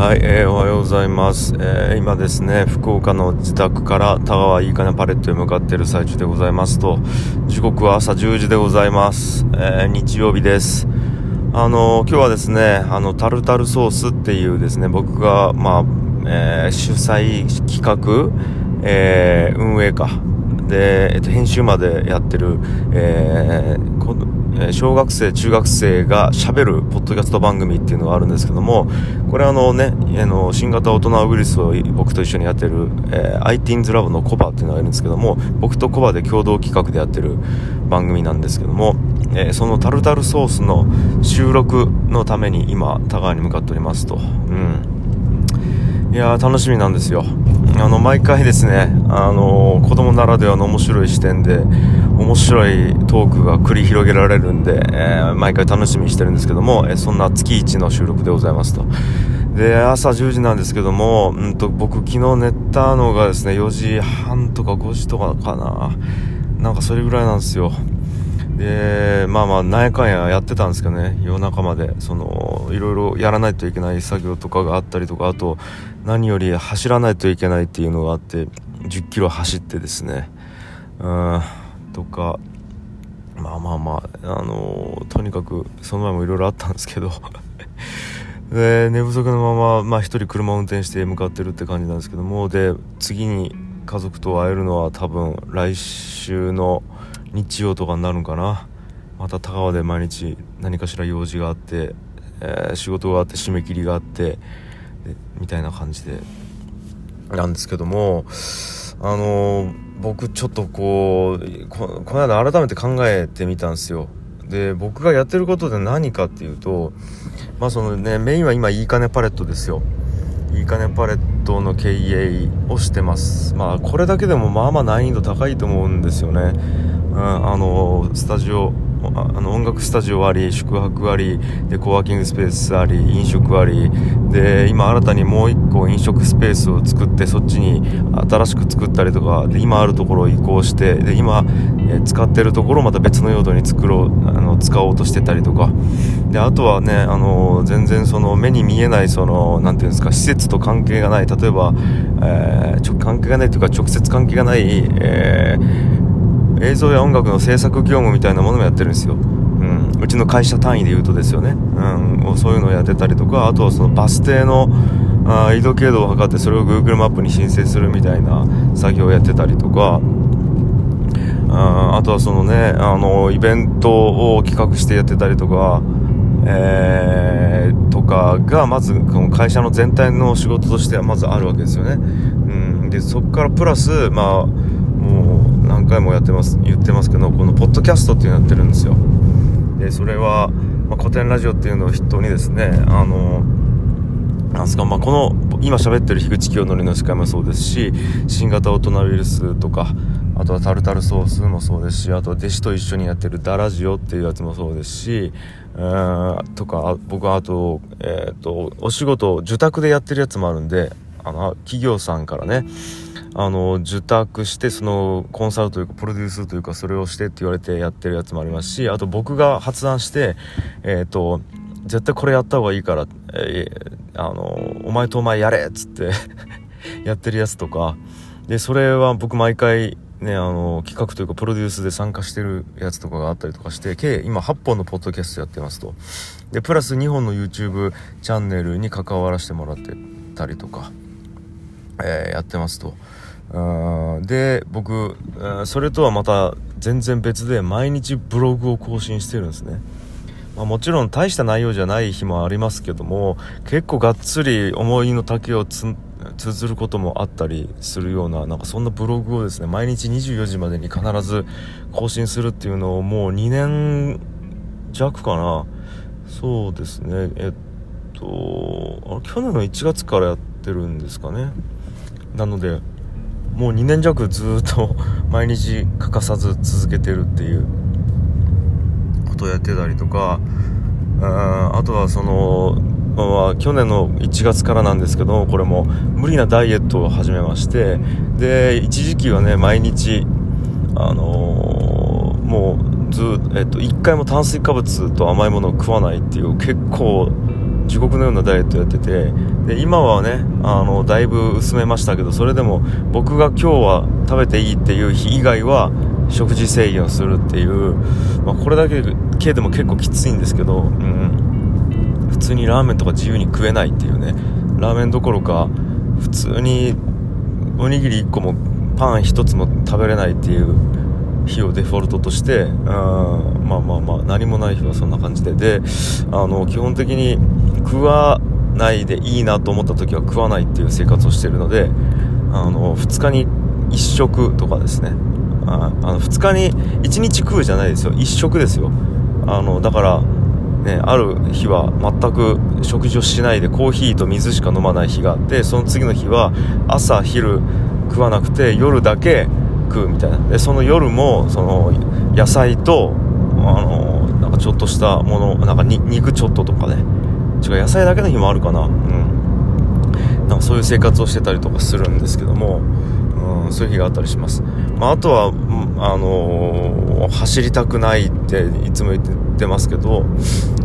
はい、えー、おはようございます、えー、今ですね福岡の自宅から田川いいかねパレットへ向かっている最中でございますと時刻は朝10時でございます、えー、日曜日です。あの今日はですねあのタルタルソースっていうですね僕がまあ、えー、主催企画、えー、運営か。で、えっと、編集までやってる、えー、この小学生、中学生がしゃべるポッドキャスト番組っていうのがあるんですけども、これあのね、あの新型大人ウイルスを僕と一緒にやってる、えー、ITINS ラボのコバっていうのがいるんですけども、僕とコバで共同企画でやってる番組なんですけども、えー、そのタルタルソースの収録のために今、田川に向かっておりますと。うん。いや、楽しみなんですよ。あの、毎回ですね、あのー、子供ならではの面白い視点で、面白いトークが繰り広げられるんで、えー、毎回楽しみにしてるんですけども、えー、そんな月1の収録でございますと。で、朝10時なんですけども、うんと、僕昨日寝たのがですね、4時半とか5時とかかな。なんかそれぐらいなんですよ。で、まあまあ、なんやかんややってたんですけどね、夜中まで、その、いろいろやらないといけない作業とかがあったりとか、あと、何より走らないといけないっていうのがあって、10キロ走ってですね、うん、とか、まあまあまあ、あのとにかく、その前もいろいろあったんですけど。で、寝不足のまま、まあ人車を運転して向かってるって感じなんですけども、で、次に家族と会えるのは多分来週の日曜とかになるんかな。また田川で毎日何かしら用事があって、えー、仕事があって締め切りがあってみたいな感じで。なんですけどもあのー僕ちょっとこうここの間改めて考えてみたんですよ。で僕がやってることで何かっていうとまあそのねメインは今いいかねパレットですよ。いいかねパレットの経営をしてます。まあこれだけでもまあまあ難易度高いと思うんですよね、あのスタジオあの音楽スタジオあり宿泊ありでコワーキングスペースあり飲食ありで今新たにもう1個飲食スペースを作ってそっちに新しく作ったりとかで今あるところを移行してで今、え使ってるところをまた別の用途に作ろうあの使おうとしてたりとか。であとはねあの全然その目に見えないそのなていうんですか施設と関係がない。例えば、えー、関係がないというか直接関係がない、えー映像や音楽の制作業務みたいなものもやってるんですよ。うん、うちの会社単位で言うとですよね、うん、そういうのをやってたりとかあとはそのバス停のあ緯度経度を測ってそれを Google マップに申請するみたいな作業をやってたりとか。ああとはそのねあのイベントを企画してやってたりとかえー、とかがまずこの会社の全体の仕事としてはまずあるわけですよね、うん、でそこからプラスまあもう回もやってます言ってますけどこのポッドキャストっていうのやってるんですよ。でそれは、まあ、古典ラジオっていうのを筆頭にですねあのなんすか、まあ、この今喋ってる樋口清則の司会もそうですし新型大人ウイルスとかあとはタルタルソースもそうですしあとは弟子と一緒にやってるダラジオっていうやつもそうですし、えー、とか僕はあと,、えーとお仕事受託でやってるやつもあるんであの企業さんからねあの受託してそのコンサルというかプロデュースというかそれをしてって言われてやってるやつもありますしあと僕が発案してえっ、ー、と絶対これやった方がいいから、えー、あのお前とお前やれっつって やってるやつとかでそれは僕毎回ね、あの企画というかプロデュースで参加してるやつとかがあったりとかして計今8本のポッドキャストやってますと。でプラス2本の YouTube チャンネルに関わらせてもらってたりとか、えー、やってますと。で僕それとはまた全然別で毎日ブログを更新してるんですね、まあ、もちろん大した内容じゃない日もありますけども結構がっつり思いの丈をつ綴ることもあったりするようななんかそんなブログをですね毎日24時までに必ず更新するっていうのをもう2年弱かな。そうですね。えっと去年の1月からやってるんですかね。なのでもう2年弱ずっと 毎日欠かさず続けてるっていう。ことをやってたりとかあとはその、まあ、去年の1月からなんですけどこれも無理なダイエットを始めましてで一時期はね毎日あのー、もうずえっと1回も炭水化物と甘いものを食わないっていう結構地獄のようなダイエットやっててで今はねあのだいぶ薄めましたけどそれでも僕が今日は食べていいっていう日以外は食事制限をするっていう、まあ、これだけ系でも結構きついんですけど、うん、普通にラーメンとか自由に食えないっていうねラーメンどころか普通におにぎり1個もパン1つも食べれないっていう日をデフォルトとして、うん、まあまあまあ何もない日はそんな感じで。であの基本的に食わないでいいなと思った時は食わないっていう生活をしてるのであの2日に1食とかですね。ああの2日に1日食うじゃないですよ。1食ですよ。あのだからね、ある日は全く食事をしないでコーヒーと水しか飲まない日があってその次の日は朝昼食わなくて夜だけ食うみたいな。でその夜もその野菜とあのなんかちょっとしたものなんか肉ちょっととかね。違う野菜だけの日もあるかな。うん。なんかそういう生活をしてたりとかするんですけども、うん、そういう日があったりします、まあ、あとはあのー、走りたくないっていつも言ってますけど、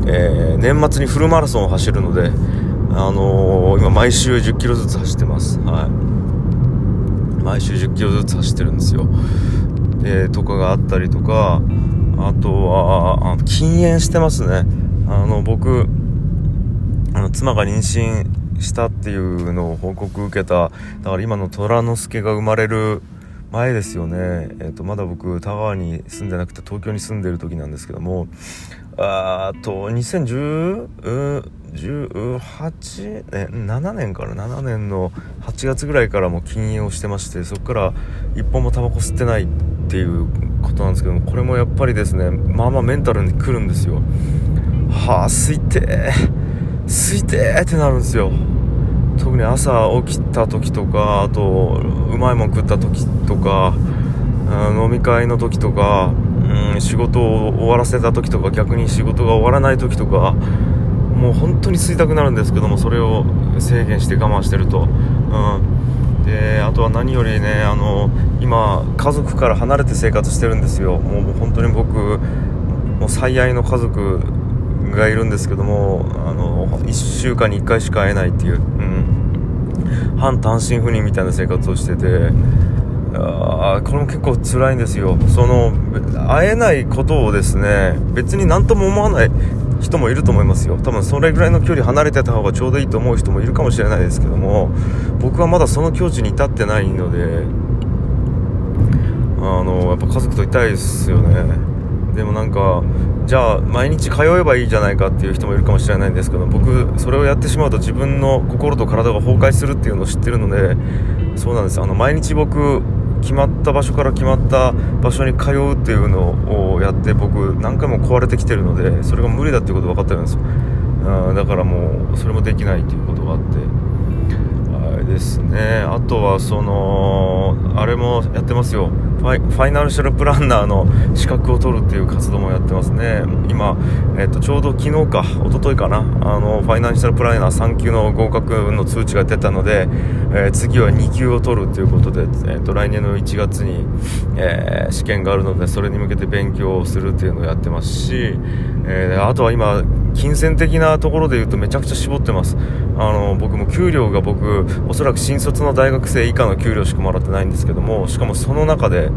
えー、年末にフルマラソンを走るのであのー、今毎週1 0キロずつ走ってます。はい。毎週1 0キロずつ走ってるんですよ。でとかがあったりとかあとはあ禁煙してますね。あの僕妻が妊娠したっていうのを報告受けた。だから今の虎之助が生まれる前ですよね、えーと、まだ僕田川に住んでなくて東京に住んでる時なんですけども。あと2010 18年7年から7年の8月ぐらいからも禁煙をしてましてそこから一本もタバコ吸ってないっていうことなんですけどもこれもやっぱりですねまあまあメンタルにくるんですよ。はあ吸いてー吸いてーってなるんですよ。特に朝起きた時とかあとうまいもん食った時とか飲み会の時とかうん仕事を終わらせた時とか逆に仕事が終わらない時とかもう本当に吸いたくなるんですけどもそれを制限して我慢してると、うん、であとは何よりねあの今家族から離れて生活してるんですよ。もう本当に僕もう最愛の家族がいるんですけどもあの1週間に1回しか会えないっていう、うん、半単身赴任みたいな生活をしててあこれも結構辛いんですよ。その会えないことをですね別に何とも思わない人もいると思いますよ。多分それぐらいの距離離れてた方がちょうどいいと思う人もいるかもしれないですけども僕はまだその境地に至ってないのであのやっぱ家族といたいですよね。でもなんかじゃあ毎日通えばいいじゃないかっていう人もいるかもしれないんですけど僕それをやってしまうと自分の心と体が崩壊するっていうのを知ってるのでそうなんですあの毎日僕決まった場所から決まった場所に通うっていうのをやって僕何回も壊れてきてるのでそれが無理だっていうこと分かってるんですよ。だからもうそれもできないっていうことがあって。ですね。あとはそのあれもやってますよ。ファイナンシャルプランナーの資格を取るっていう活動もやってますね。今、えっと、ちょうど昨日か一昨日かな。あのファイナンシャルプランナー3級の合格の通知が出たので、えー、次は2級を取るということで、えっと、来年の1月に、えー、試験があるのでそれに向けて勉強をするっていうのをやってますし、えー、あとは今金銭的なところで言うとめちゃくちゃ絞ってます。あの僕も給料が僕おそらく新卒の大学生以下の給料しかもらってないんですけどもしかもその中で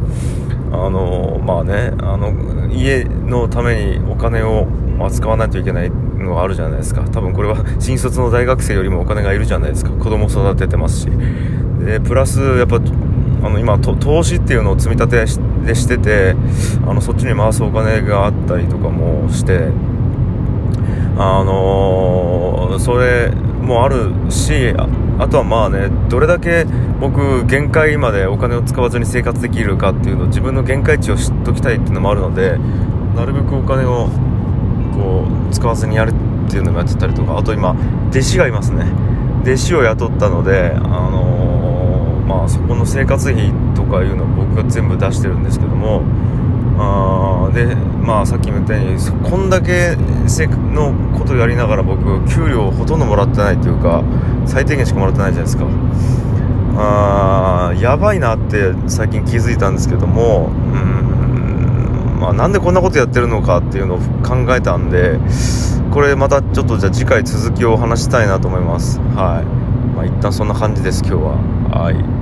あのまあねあの家のためにお金を扱わないといけないのがあるじゃないですか。多分これは 新卒の大学生よりもお金がいるじゃないですか。子供育ててますし。でプラスやっぱあの今投資っていうのを積み立てでしててあのそっちに回すお金があったりとかもしてあのー、それもあるしあとはまあねどれだけ僕限界までお金を使わずに生活できるかっていうの自分の限界値を知っときたいっていうのもあるのでなるべくお金をこう使わずにやるっていうのもやってたりとかあと今弟子がいますね。弟子を雇ったのであ、まあそこの生活費とかいうのを僕が全部出してるんですけどもあでまあさっきも言ったようにこんだけのことをやりながら僕給料ほとんどもらってないというか最低限しかもらってないじゃないですか。あーやばいなって最近気づいたんですけどもうんまあ、なんでこんなことやってるのかっていうのを考えたんでこれまたちょっとじゃあ次回続きを話したいなと思います。はい、まあ、一旦そんな感じです今日は。はい。